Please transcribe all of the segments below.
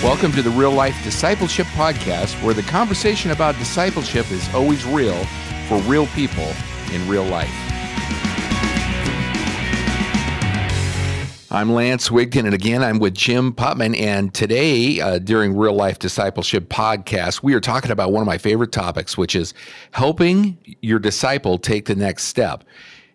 Welcome to the Real Life Discipleship Podcast, where the conversation about discipleship is always real for real people in real life. I'm Lance Wigton, and again, I'm with Jim Putman. And today, uh, during Real Life Discipleship Podcast, we are talking about one of my favorite topics, which is helping your disciple take the next step.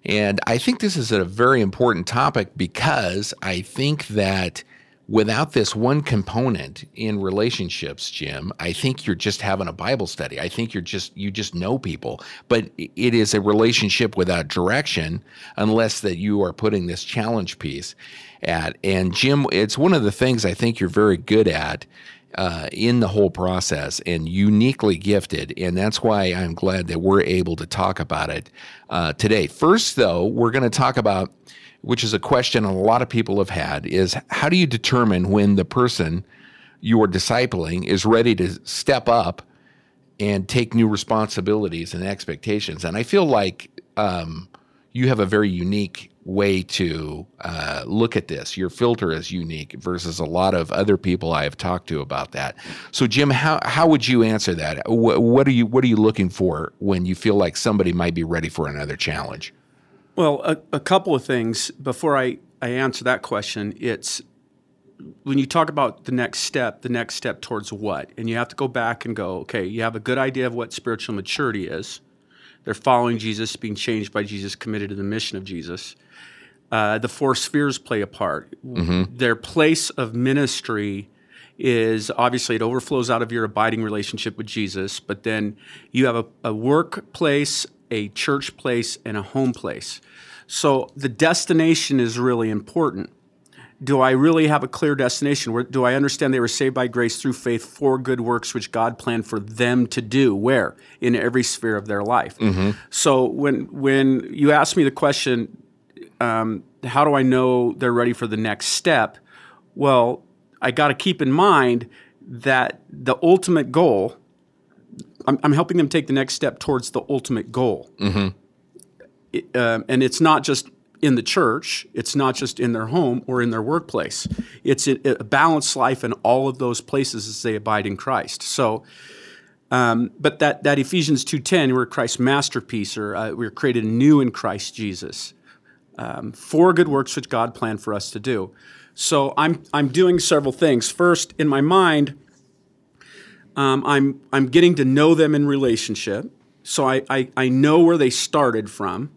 And I think this is a very important topic because I think that without this one component in relationships jim i think you're just having a bible study i think you're just you just know people but it is a relationship without direction unless that you are putting this challenge piece at and jim it's one of the things i think you're very good at uh, in the whole process and uniquely gifted. And that's why I'm glad that we're able to talk about it uh, today. First, though, we're going to talk about which is a question a lot of people have had, is how do you determine when the person you are discipling is ready to step up and take new responsibilities and expectations? And I feel like um, you have a very unique way to uh, look at this. Your filter is unique versus a lot of other people I have talked to about that. So, Jim, how how would you answer that? What, what are you what are you looking for when you feel like somebody might be ready for another challenge? Well, a, a couple of things before I, I answer that question. It's when you talk about the next step, the next step towards what? And you have to go back and go, okay, you have a good idea of what spiritual maturity is. They're following Jesus, being changed by Jesus, committed to the mission of Jesus. Uh, the four spheres play a part. Mm-hmm. Their place of ministry is obviously it overflows out of your abiding relationship with Jesus, but then you have a, a workplace, a church place, and a home place. So the destination is really important. Do I really have a clear destination? do I understand they were saved by grace through faith for good works which God planned for them to do? Where? In every sphere of their life. Mm-hmm. So when when you ask me the question, um, how do I know they're ready for the next step? Well, I got to keep in mind that the ultimate goal I'm, I'm helping them take the next step towards the ultimate goal. Mm-hmm. It, um, and it's not just in the church, it's not just in their home or in their workplace. It's a, a balanced life in all of those places as they abide in Christ. So, um, but that, that Ephesians 2.10, we're Christ's masterpiece, or uh, we're created new in Christ Jesus um, for good works which God planned for us to do. So I'm, I'm doing several things. First, in my mind, um, I'm I'm getting to know them in relationship, so I, I, I know where they started from.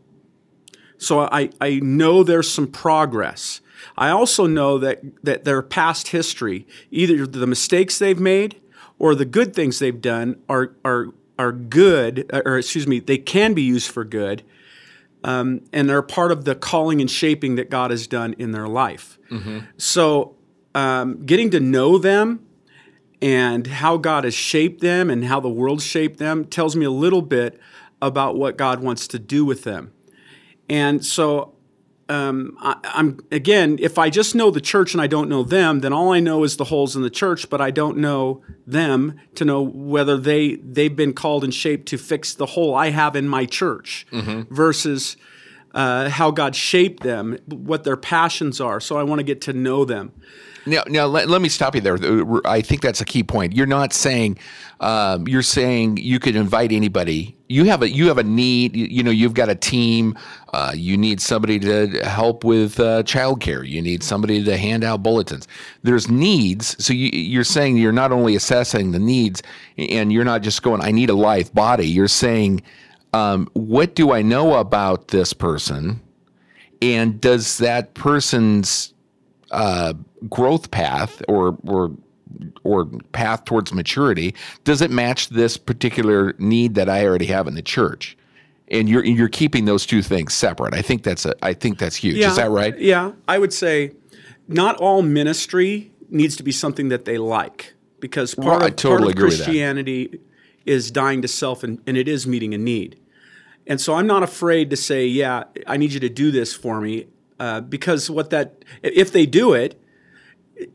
So I, I know there's some progress. I also know that that their past history, either the mistakes they've made or the good things they've done, are are are good, or excuse me, they can be used for good, um, and they're part of the calling and shaping that God has done in their life. Mm-hmm. So, um, getting to know them and how God has shaped them and how the world shaped them tells me a little bit about what God wants to do with them. And so, um, I, am again, if I just know the church and I don't know them, then all I know is the holes in the church, but I don't know them to know whether they they've been called and shaped to fix the hole I have in my church, mm-hmm. versus uh, how God shaped them, what their passions are. So I want to get to know them. Now, now let, let me stop you there. I think that's a key point. You're not saying um, you're saying you could invite anybody. You have a you have a need. You, you know, you've got a team. Uh, you need somebody to help with uh, childcare. You need somebody to hand out bulletins. There's needs. So you, you're saying you're not only assessing the needs, and you're not just going, "I need a live body." You're saying, um, "What do I know about this person?" And does that person's uh, growth path or or or path towards maturity does it match this particular need that I already have in the church? And you're you're keeping those two things separate. I think that's a I think that's huge. Yeah, Is that right? Yeah, I would say not all ministry needs to be something that they like because part well, of, totally part of Christianity is dying to self and, and it is meeting a need. And so I'm not afraid to say, yeah, I need you to do this for me uh, because what that if they do it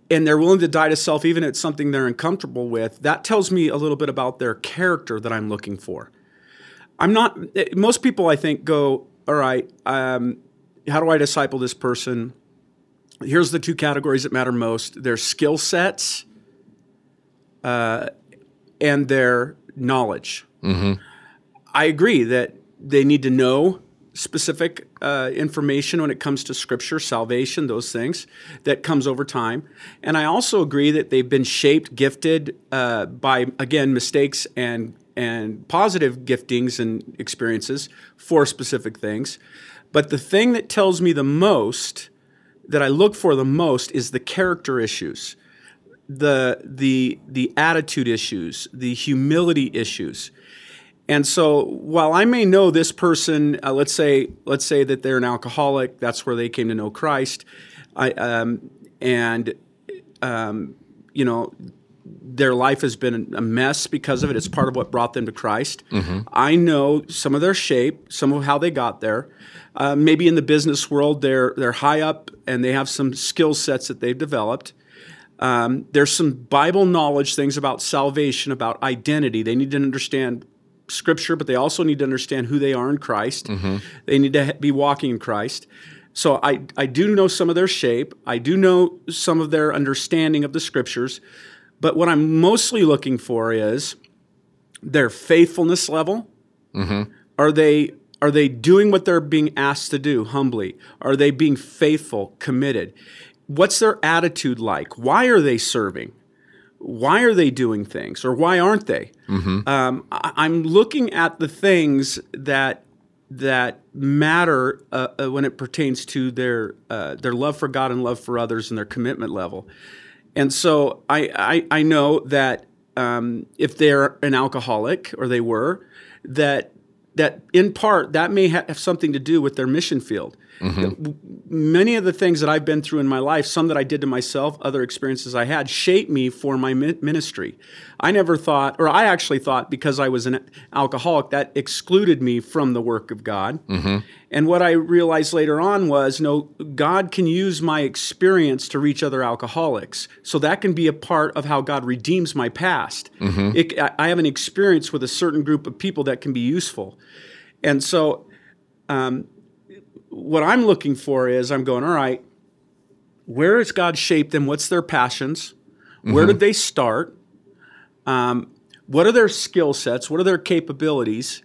and they're willing to die to self even if it's something they're uncomfortable with that tells me a little bit about their character that i'm looking for. I'm not most people i think go all right um, how do i disciple this person? Here's the two categories that matter most their skill sets uh, and their knowledge. I agree that they need to know specific uh, information when it comes to scripture, salvation, those things that comes over time. And I also agree that they've been shaped, gifted uh, by again mistakes and and positive giftings and experiences for specific things. But the thing that tells me the most, that I look for the most, is the character issues the the the attitude issues, the humility issues. And so, while I may know this person, uh, let's say let's say that they're an alcoholic, that's where they came to know Christ, I, um, and um, you know their life has been a mess because of it. It's part of what brought them to Christ. I know some of their shape, some of how they got there. Uh, maybe in the business world, they're they're high up and they have some skill sets that they've developed. Um, there's some Bible knowledge things about salvation, about identity. They need to understand Scripture, but they also need to understand who they are in Christ. Mm-hmm. They need to be walking in Christ. So I, I do know some of their shape. I do know some of their understanding of the Scriptures. But what I'm mostly looking for is their faithfulness level. Mm-hmm. Are they are they doing what they're being asked to do humbly? Are they being faithful, committed? What's their attitude like? Why are they serving? Why are they doing things, or why aren't they? Um, I, I'm looking at the things that that matter uh, uh, when it pertains to their uh, their love for God and love for others and their commitment level. And so I I, I know that um, if they're an alcoholic or they were, that that in part that may have something to do with their mission field. Mm-hmm. Many of the things that I've been through in my life, some that I did to myself, other experiences I had, shaped me for my ministry. I never thought, or I actually thought, because I was an alcoholic, that excluded me from the work of God. Mm-hmm. And what I realized later on was, no, God can use my experience to reach other alcoholics. So that can be a part of how God redeems my past. Mm-hmm. It, I I have an experience with a certain group of people that can be useful. And so, um, what I'm looking for is I'm going, all right, where has God shaped them? What's their passions? Where did they start? Um, what are their skill sets? What are their capabilities?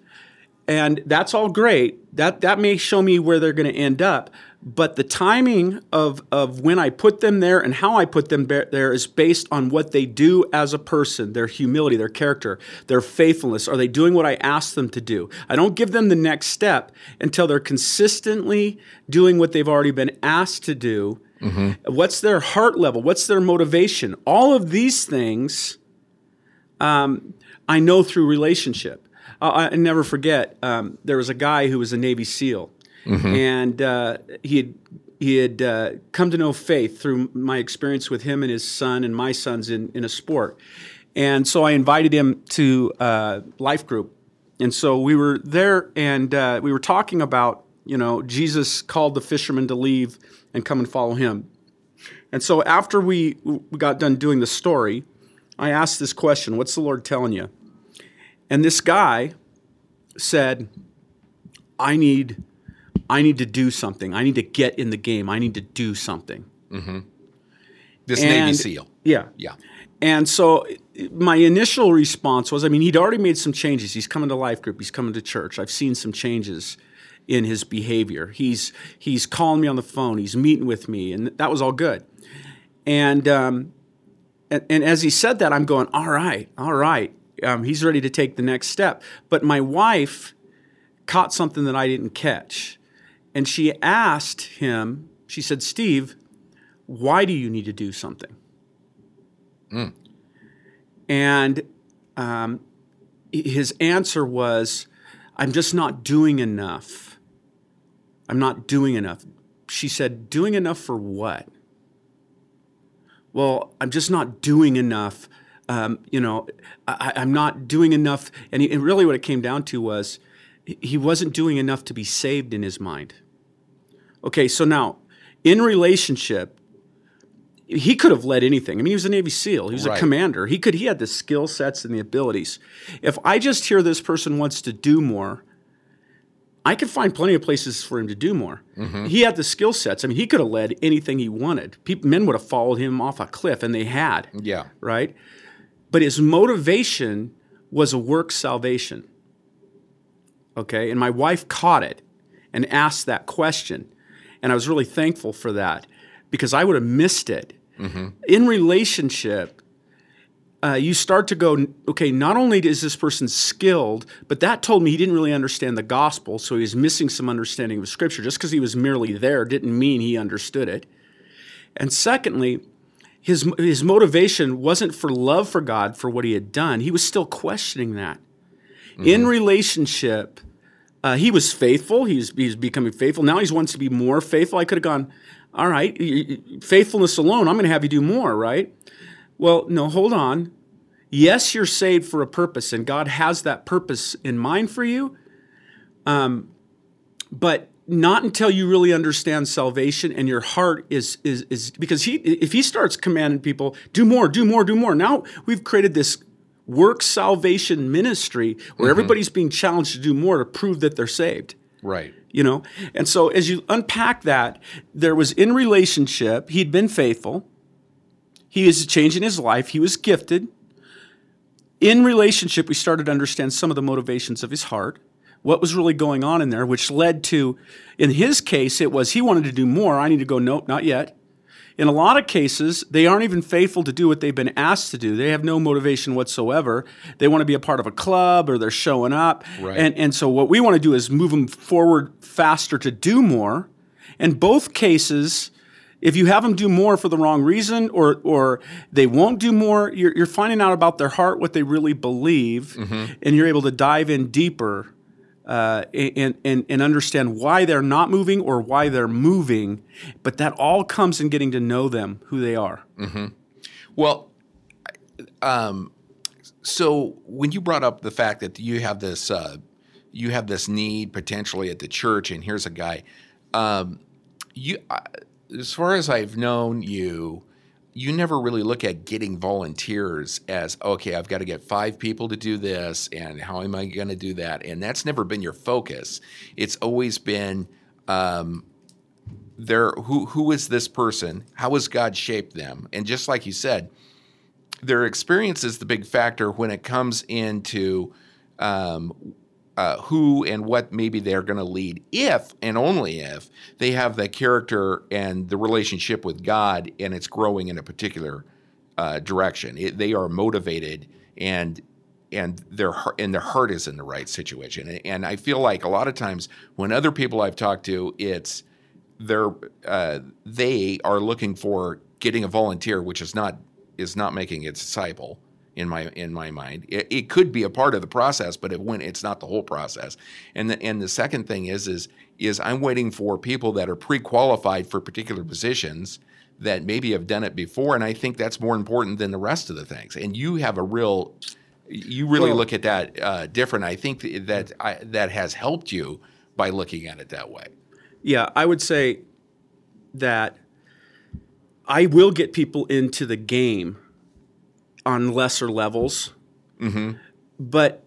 And that's all great. That that may show me where they're going to end up. But the timing of, of when I put them there and how I put them be- there is based on what they do as a person, their humility, their character, their faithfulness. Are they doing what I ask them to do? I don't give them the next step until they're consistently doing what they've already been asked to do. What's their heart level? What's their motivation? All of these things um, I know through relationship. I, I never forget. Um, there was a guy who was a Navy SEAL, and uh, he had he had uh, come to know faith through my experience with him and his son and my sons in in a sport. And so I invited him to uh, life group, and so we were there, and uh, we were talking about you know Jesus called the fishermen to leave and come and follow him. And so after we, we got done doing the story, I asked this question What's the Lord telling you? And this guy said, I need, I need to do something. I need to get in the game. I need to do something. This Navy SEAL. Yeah. Yeah. And so my initial response was I mean, he'd already made some changes. He's coming to life group, he's coming to church. I've seen some changes in his behavior. He's he's calling me on the phone, he's meeting with me, and that was all good. And um, and, and as he said that, I'm going, all right, all right. Um, he's ready to take the next step. But my wife caught something that I didn't catch. And she asked him, she said, Steve, why do you need to do something? And um, his answer was, I'm just not doing enough. I'm not doing enough. She said, Doing enough for what? Well, I'm just not doing enough. Um, you know, I, I'm not doing enough. And, he, and really, what it came down to was he- wasn't doing enough to be saved in his mind. Okay, so now in relationship, he could have led anything. I mean, he was a Navy SEAL. He was Right. a commander. He could. He had the skill sets and the abilities. If I just hear this person wants to do more, I could find plenty of places for him to do more. He had the skill sets. I mean, he could have led anything he wanted. People, men would have followed him off a cliff, and they had Yeah. right? But his motivation was a work salvation. Okay, and my wife caught it and asked that question. And I was really thankful for that because I would have missed it. Mm-hmm. In relationship, uh, you start to go, okay, not only is this person skilled, but that told me he didn't really understand the gospel, so he was missing some understanding of scripture. Just because he was merely there didn't mean he understood it. And secondly, his, his motivation wasn't for love for God for what he had done. He was still questioning that. Mm-hmm. In relationship, uh, he was faithful. He's, he's becoming faithful. Now he wants to be more faithful. I could have gone, all right, faithfulness alone, I'm going to have you do more, right? Well, no, hold on. Yes, you're saved for a purpose, and God has that purpose in mind for you. Um, but not until you really understand salvation and your heart is is is because he if he starts commanding people do more do more do more. Now we've created this work salvation ministry where mm-hmm. everybody's being challenged to do more to prove that they're saved. Right. You know? And so as you unpack that there was in relationship he'd been faithful. He was changing his life. He was gifted. In relationship we started to understand some of the motivations of his heart what was really going on in there, which led to, in his case, it was he wanted to do more. I need to go, nope, not yet. In a lot of cases, they aren't even faithful to do what they've been asked to do. They have no motivation whatsoever. They want to be a part of a club or they're showing up. Right. And, and so, what we want to do is move them forward faster to do more. In both cases, if you have them do more for the wrong reason or, or they won't do more, you're, you're finding out about their heart, what they really believe, mm-hmm. and you're able to dive in deeper uh, and, and, and understand why they're not moving or why they're moving. But that all comes in getting to know them, who they are. Mm-hmm. Well, um, so when you brought up the fact that you have this, uh, you have this need potentially at the church, and here's a guy. Um, you, as far as I've known you, you never really look at getting volunteers as okay i've got to get five people to do this and how am i going to do that? And that's never been your focus. It's always been um, there who who is this person? How has god shaped them? And just like you said their experience is the big factor when it comes into um, uh, who and what maybe they're going to lead if and only if they have the character and the relationship with God and it's growing in a particular uh, direction. It, they are motivated and and their and their heart is in the right situation. And I feel like a lot of times when other people I've talked to, it's they're uh, they are looking for getting a volunteer, which is not is not making a disciple in my in my mind. It, it, could be a part of the process, but it when it's not the whole process. And the and the second thing is is is I'm waiting for people that are pre-qualified for particular positions that maybe have done it before, and I think that's more important than the rest of the things. And you have a real you really well, look at that uh, different. I think that I, that has helped you by looking at it that way. Yeah, I would say that I will get people into the game on lesser levels. Mm-hmm. But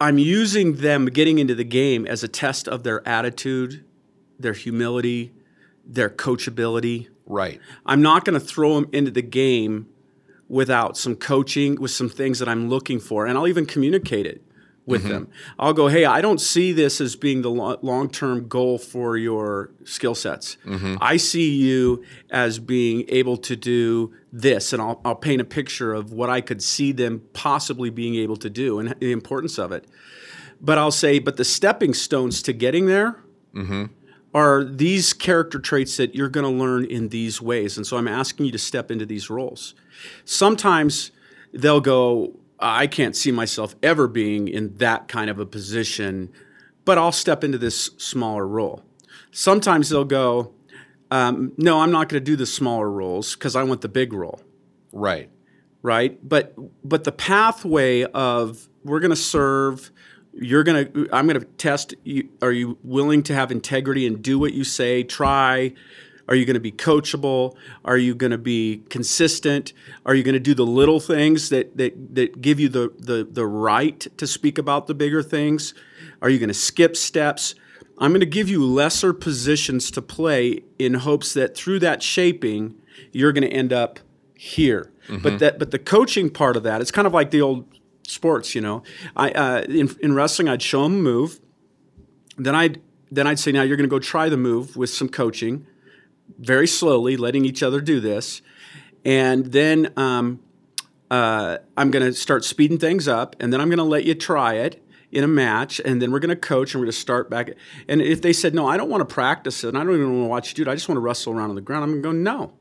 I'm using them getting into the game as a test of their attitude, their humility, their coachability. Right. I'm not going to throw them into the game without some coaching, with some things that I'm looking for, and I'll even communicate it with mm-hmm. them. I'll go, hey, I don't see this as being the long term goal for your skill sets. Mm-hmm. I see you as being able to do this, and I'll, I'll paint a picture of what I could see them possibly being able to do and the importance of it. But I'll say, but the stepping stones to getting there mm-hmm. are these character traits that you're going to learn in these ways. And so I'm asking you to step into these roles. Sometimes they'll go, I can't see myself ever being in that kind of a position, but I'll step into this smaller role. Sometimes they'll go, um, no, I'm not going to do the smaller roles because I want the big role. Right. Right. But but the pathway of we're going to serve. You're going to. I'm going to test. You, are you willing to have integrity and do what you say? Try. Are you going to be coachable? Are you going to be consistent? Are you going to do the little things that that that give you the the the right to speak about the bigger things? Are you going to skip steps? I'm going to give you lesser positions to play in hopes that through that shaping, you're going to end up here. But that but the coaching part of that, it's kind of like the old sports, you know. I uh, in, in wrestling, I'd show them a move, then I'd then I'd say, now you're going to go try the move with some coaching, very slowly, letting each other do this, and then um, uh, I'm going to start speeding things up, and then I'm going to let you try it in a match, and then we're going to coach, and we're going to start back. And if they said, no, I don't want to practice it, and I don't even want to watch you do it, I just want to wrestle around on the ground, I'm going to go, no.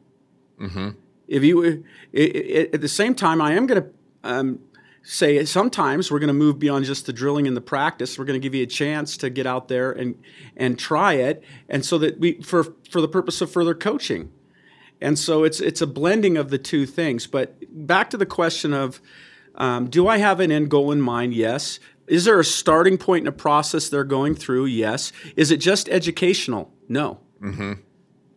If you, it, it, at the same time, I am going to um, say sometimes we're going to move beyond just the drilling and the practice. We're going to give you a chance to get out there and and try it, and so that we for for the purpose of further coaching. And so it's it's a blending of the two things. But back to the question of, um, do I have an end goal in mind? Yes. Is there a starting point in a process they're going through? Yes. Is it just educational? No.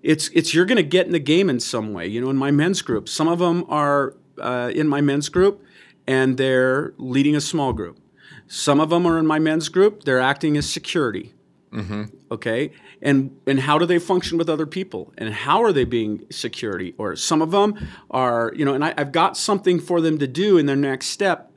It's it's you're going to get in the game in some way. You know, in my men's group, some of them are uh, in my men's group, and they're leading a small group. Some of them are in my men's group. They're acting as security. Mm-hmm. Okay, and and how do they function with other people, and how are they being security? Or some of them are, you know, and I, I've got something for them to do in their next step.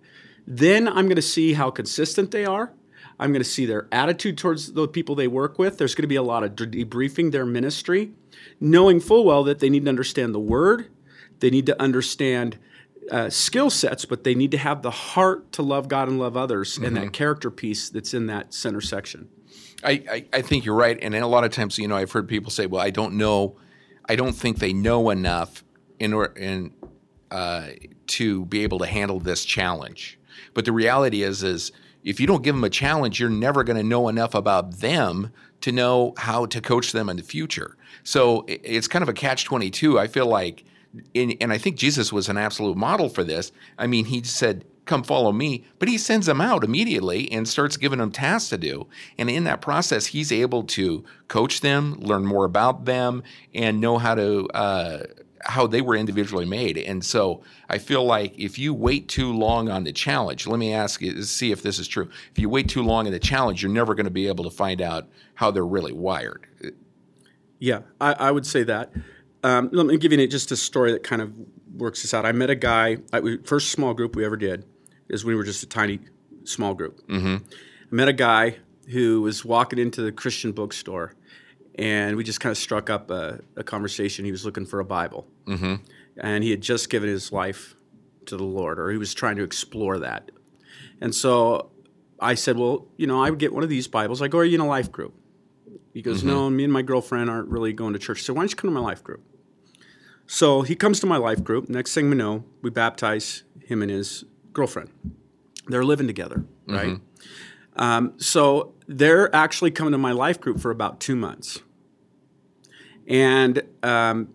Then I'm going to see how consistent they are. I'm going to see their attitude towards the people they work with. There's going to be a lot of debriefing their ministry, knowing full well that they need to understand the word, they need to understand uh, skill sets, but they need to have the heart to love God and love others, and that character piece that's in that center section. I, I, I think you're right. And a lot of times, you know, I've heard people say, well, I don't know, I don't think they know enough in, or, in uh, to be able to handle this challenge. But the reality is, is if you don't give them a challenge, you're never going to know enough about them to know how to coach them in the future. So i- it's kind of a catch 22. I feel like, in, and I think Jesus was an absolute model for this. I mean, he said, Come follow me, but he sends them out immediately and starts giving them tasks to do. And in that process, he's able to coach them, learn more about them, and know how to uh, how they were individually made. And so I feel like if you wait too long on the challenge, let me ask you, see if this is true. If you wait too long on the challenge, you're never going to be able to find out how they're really wired. Yeah, I, I would say that. Um, let me give you just a story that kind of works this out. I met a guy. I, we, first small group we ever did is we were just a tiny small group. Mm-hmm. I met a guy who was walking into the Christian bookstore, and we just kind of struck up a, a conversation. He was looking for a Bible, mm-hmm. and he had just given his life to the Lord, or he was trying to explore that. And so I said, "Well, you know, I would get one of these Bibles. I go, are you in a life group?" He goes, No, me and my girlfriend aren't really going to church. So why don't you come to my life group? So he comes to my life group. Next thing we know, we baptize him and his girlfriend. They're living together, right? Um, so they're actually coming to my life group for about two months. And um,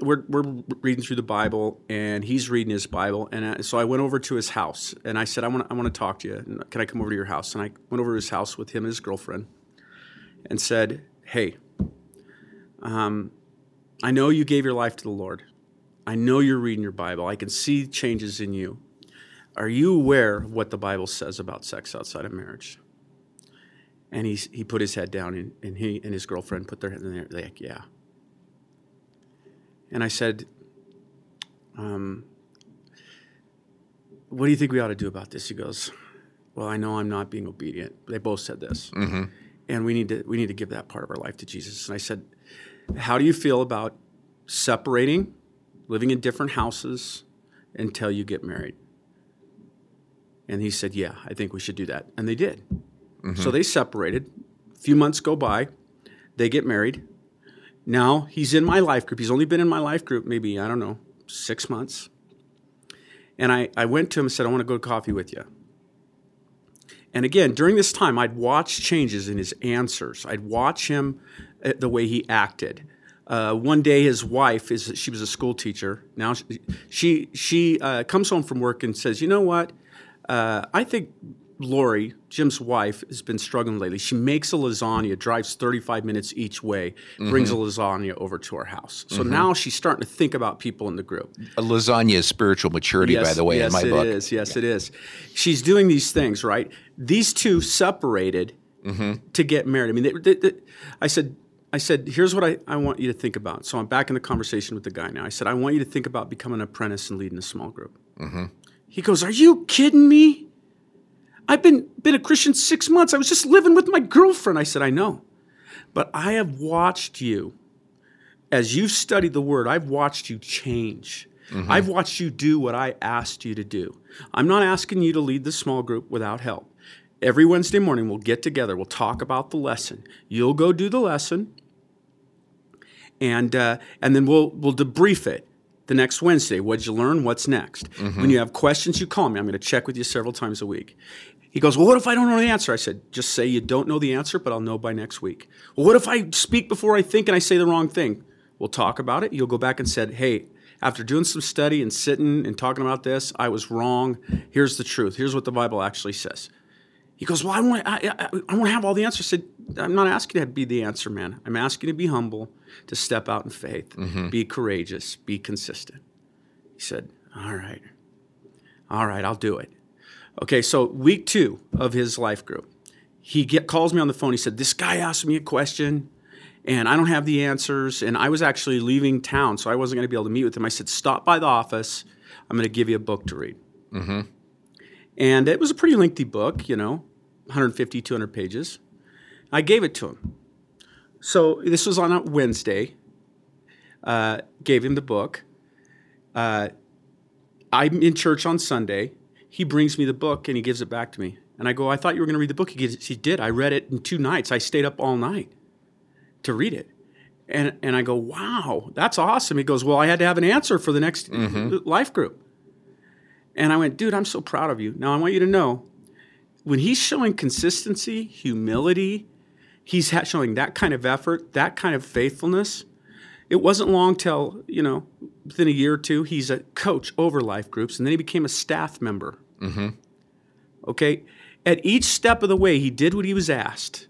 we're, we're reading through the Bible, and he's reading his Bible. And I, so I went over to his house, and I said, I want, I want to talk to you. Can I come over to your house? And I went over to his house with him and his girlfriend and said, Hey, um, I know you gave your life to the Lord. I know you're reading your Bible. I can see changes in you. Are you aware of what the Bible says about sex outside of marriage? And he, he put his head down, and, and he and his girlfriend put their head in there. They're like, Yeah. And I said, um, What do you think we ought to do about this? He goes, Well, I know I'm not being obedient. They both said this and we need to we need to give that part of our life to Jesus. And I said, "How do you feel about separating, living in different houses until you get married?" And he said, "Yeah, I think we should do that." And they did. So mm-hmm. they separated. A few months go by, they get married. Now he's in my life group. He's only been in my life group maybe I don't know six months. And I, I went to him and said, I want to go to coffee with you. And again, during this time, I'd watch changes in his answers. I'd watch him, uh, the way he acted. Uh, one day, his wife is she was a school teacher. Now she she, she uh, comes home from work and says, "You know what? Uh, I think Lori, Jim's wife, has been struggling lately. She makes a lasagna, drives 35 minutes each way, brings a lasagna over to our house. So now she's starting to think about people in the group. A lasagna is spiritual maturity, by the way, yes, in my it book. is. Yes, it is. She's doing these things, right? These two separated Mm-hmm. to get married. I mean, they, they, they- I said, I said, here's what I, I want you to think about. So I'm back in the conversation with the guy now. I said, I want you to think about becoming an apprentice and leading a small group. He goes, Are you kidding me? I've been, been a Christian six months. I was just living with my girlfriend. I said, I know. But I have watched you as you've studied the word, I've watched you change. I've watched you do what I asked you to do. I'm not asking you to lead the small group without help. Every Wednesday morning, we'll get together. We'll talk about the lesson. You'll go do the lesson, and uh, and then we'll we'll debrief it the next Wednesday. What'd you learn? What's next? When you have questions, you call me. I'm going to check with you several times a week. He goes, Well, what if I don't know the answer? I said, Just say you don't know the answer, but I'll know by next week. Well, what if I speak before I think and I say the wrong thing? We'll talk about it. You'll go back and said, Hey, after doing some study and sitting and talking about this, I was wrong. Here's the truth. Here's what the Bible actually says. He goes, Well, I want, I, I, I want to have all the answers. I said, I'm not asking you to be the answer, man. I'm asking you to be humble, to step out in faith, mm-hmm. be courageous, be consistent. He said, All right. All right, I'll do it. Okay, so week two of his life group, he get, calls me on the phone. He said, This guy asked me a question and I don't have the answers. And I was actually leaving town, so I wasn't going to be able to meet with him. I said, Stop by the office. I'm going to give you a book to read. Mm-hmm. And it was a pretty lengthy book, you know, 150, 200 pages. I gave it to him. So this was on a Wednesday. Uh, gave him the book. Uh, I'm in church on Sunday. He brings me the book and he gives it back to me. And I go, I thought you were going to read the book. He, gives, he did. I read it in two nights. I stayed up all night to read it. And, and I go, wow, that's awesome. He goes, well, I had to have an answer for the next life group. And I went, dude, I'm so proud of you. Now I want you to know when he's showing consistency, humility, he's ha- showing that kind of effort, that kind of faithfulness. It wasn't long till, you know, within a year or two, he's a coach over life groups, and then he became a staff member. Mm-hmm. Okay? At each step of the way, he did what he was asked.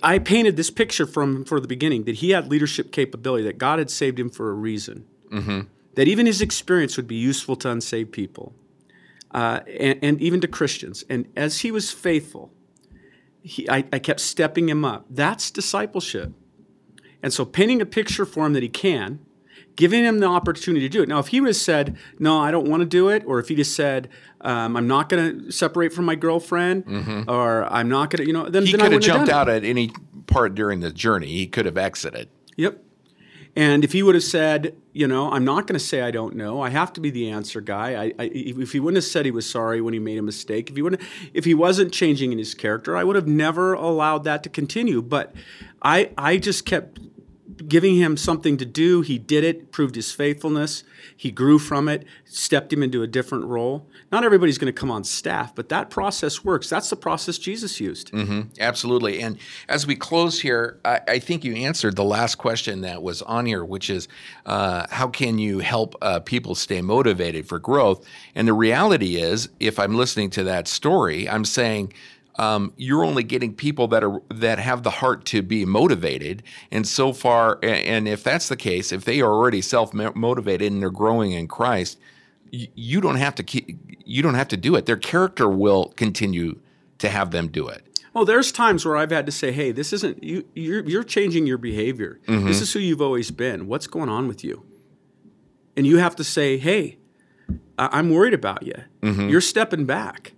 I painted this picture from for the beginning that he had leadership capability, that God had saved him for a reason, mm-hmm. that even his experience would be useful to unsaved people uh, and, and even to Christians. And as he was faithful, he, I, I kept stepping him up. That's discipleship. And so painting a picture for him that he can, giving him the opportunity to do it. Now, if he would have said, no, I don't want to do it, or if he just said, um, I'm not going to separate from my girlfriend, or I'm not going to, you know, then, He then I could have jumped it. out at any part during the journey. He could have exited. Yep. And if he would have said, you know, I'm not going to say I don't know. I have to be the answer guy. I, I, if he wouldn't have said he was sorry when he made a mistake, if he wouldn't, if he wasn't changing in his character, I would have never allowed that to continue. But I, I just kept giving him something to do. He did it, proved his faithfulness. He grew from it, stepped him into a different role. Not everybody's going to come on staff, but that process works. That's the process Jesus used. Absolutely. And as we close here, I, I think you answered the last question that was on here, which is uh, how can you help uh, people stay motivated for growth? And the reality is, if I'm listening to that story, I'm saying, um, you're only getting people that are that have the heart to be motivated, and so far, and if that's the case, if they are already self motivated and they're growing in Christ, you don't have to keep, you don't have to do it. Their character will continue to have them do it. Oh, there's times where I've had to say, "Hey, this isn't you. You're, you're changing your behavior. This is who you've always been. What's going on with you?" And you have to say, "Hey, I- I'm worried about you. You're stepping back,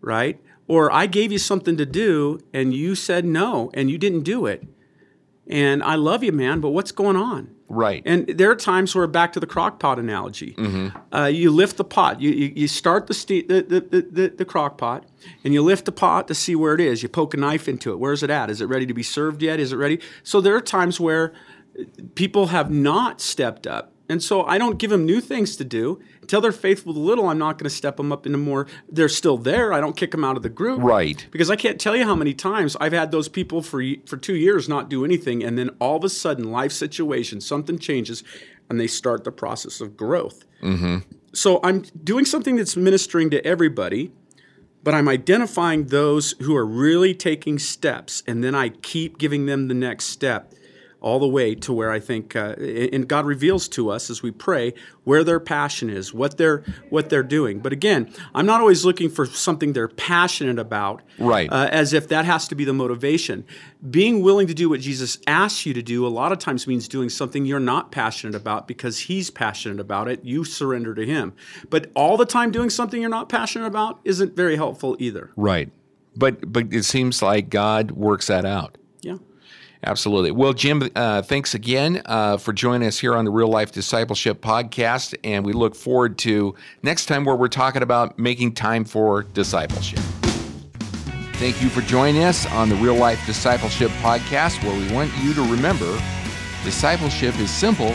right? Or I gave you something to do and you said no and you didn't do it. And I love you, man, but what's going on?" Right. And there are times where, back to the crock pot analogy, uh, you lift the pot. You, you, you start the, ste- the, the, the, the, the crock pot and you lift the pot to see where it is. You poke a knife into it. Where's it at? Is it ready to be served yet? Is it ready? So there are times where people have not stepped up. And so I don't give them new things to do. Until they're faithful to little, I'm not going to step them up into more. They're still there. I don't kick them out of the group. Right. Because I can't tell you how many times I've had those people for for two years not do anything, and then all of a sudden, life situation, something changes, and they start the process of growth. Mm-hmm. So I'm doing something that's ministering to everybody, but I'm identifying those who are really taking steps, and then I keep giving them the next step. All the way to where I think, uh, and God reveals to us as we pray where their passion is, what they're what they're doing. But again, I'm not always looking for something they're passionate about, right? Uh, as if that has to be the motivation. Being willing to do what Jesus asks you to do a lot of times means doing something you're not passionate about because He's passionate about it. You surrender to Him. But all the time doing something you're not passionate about isn't very helpful either. Right. But but it seems like God works that out. Absolutely. Well, Jim, uh, thanks again uh, for joining us here on the Real Life Discipleship Podcast. And we look forward to next time where we're talking about making time for discipleship. Thank you for joining us on the Real Life Discipleship Podcast, where we want you to remember discipleship is simple,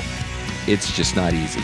it's just not easy.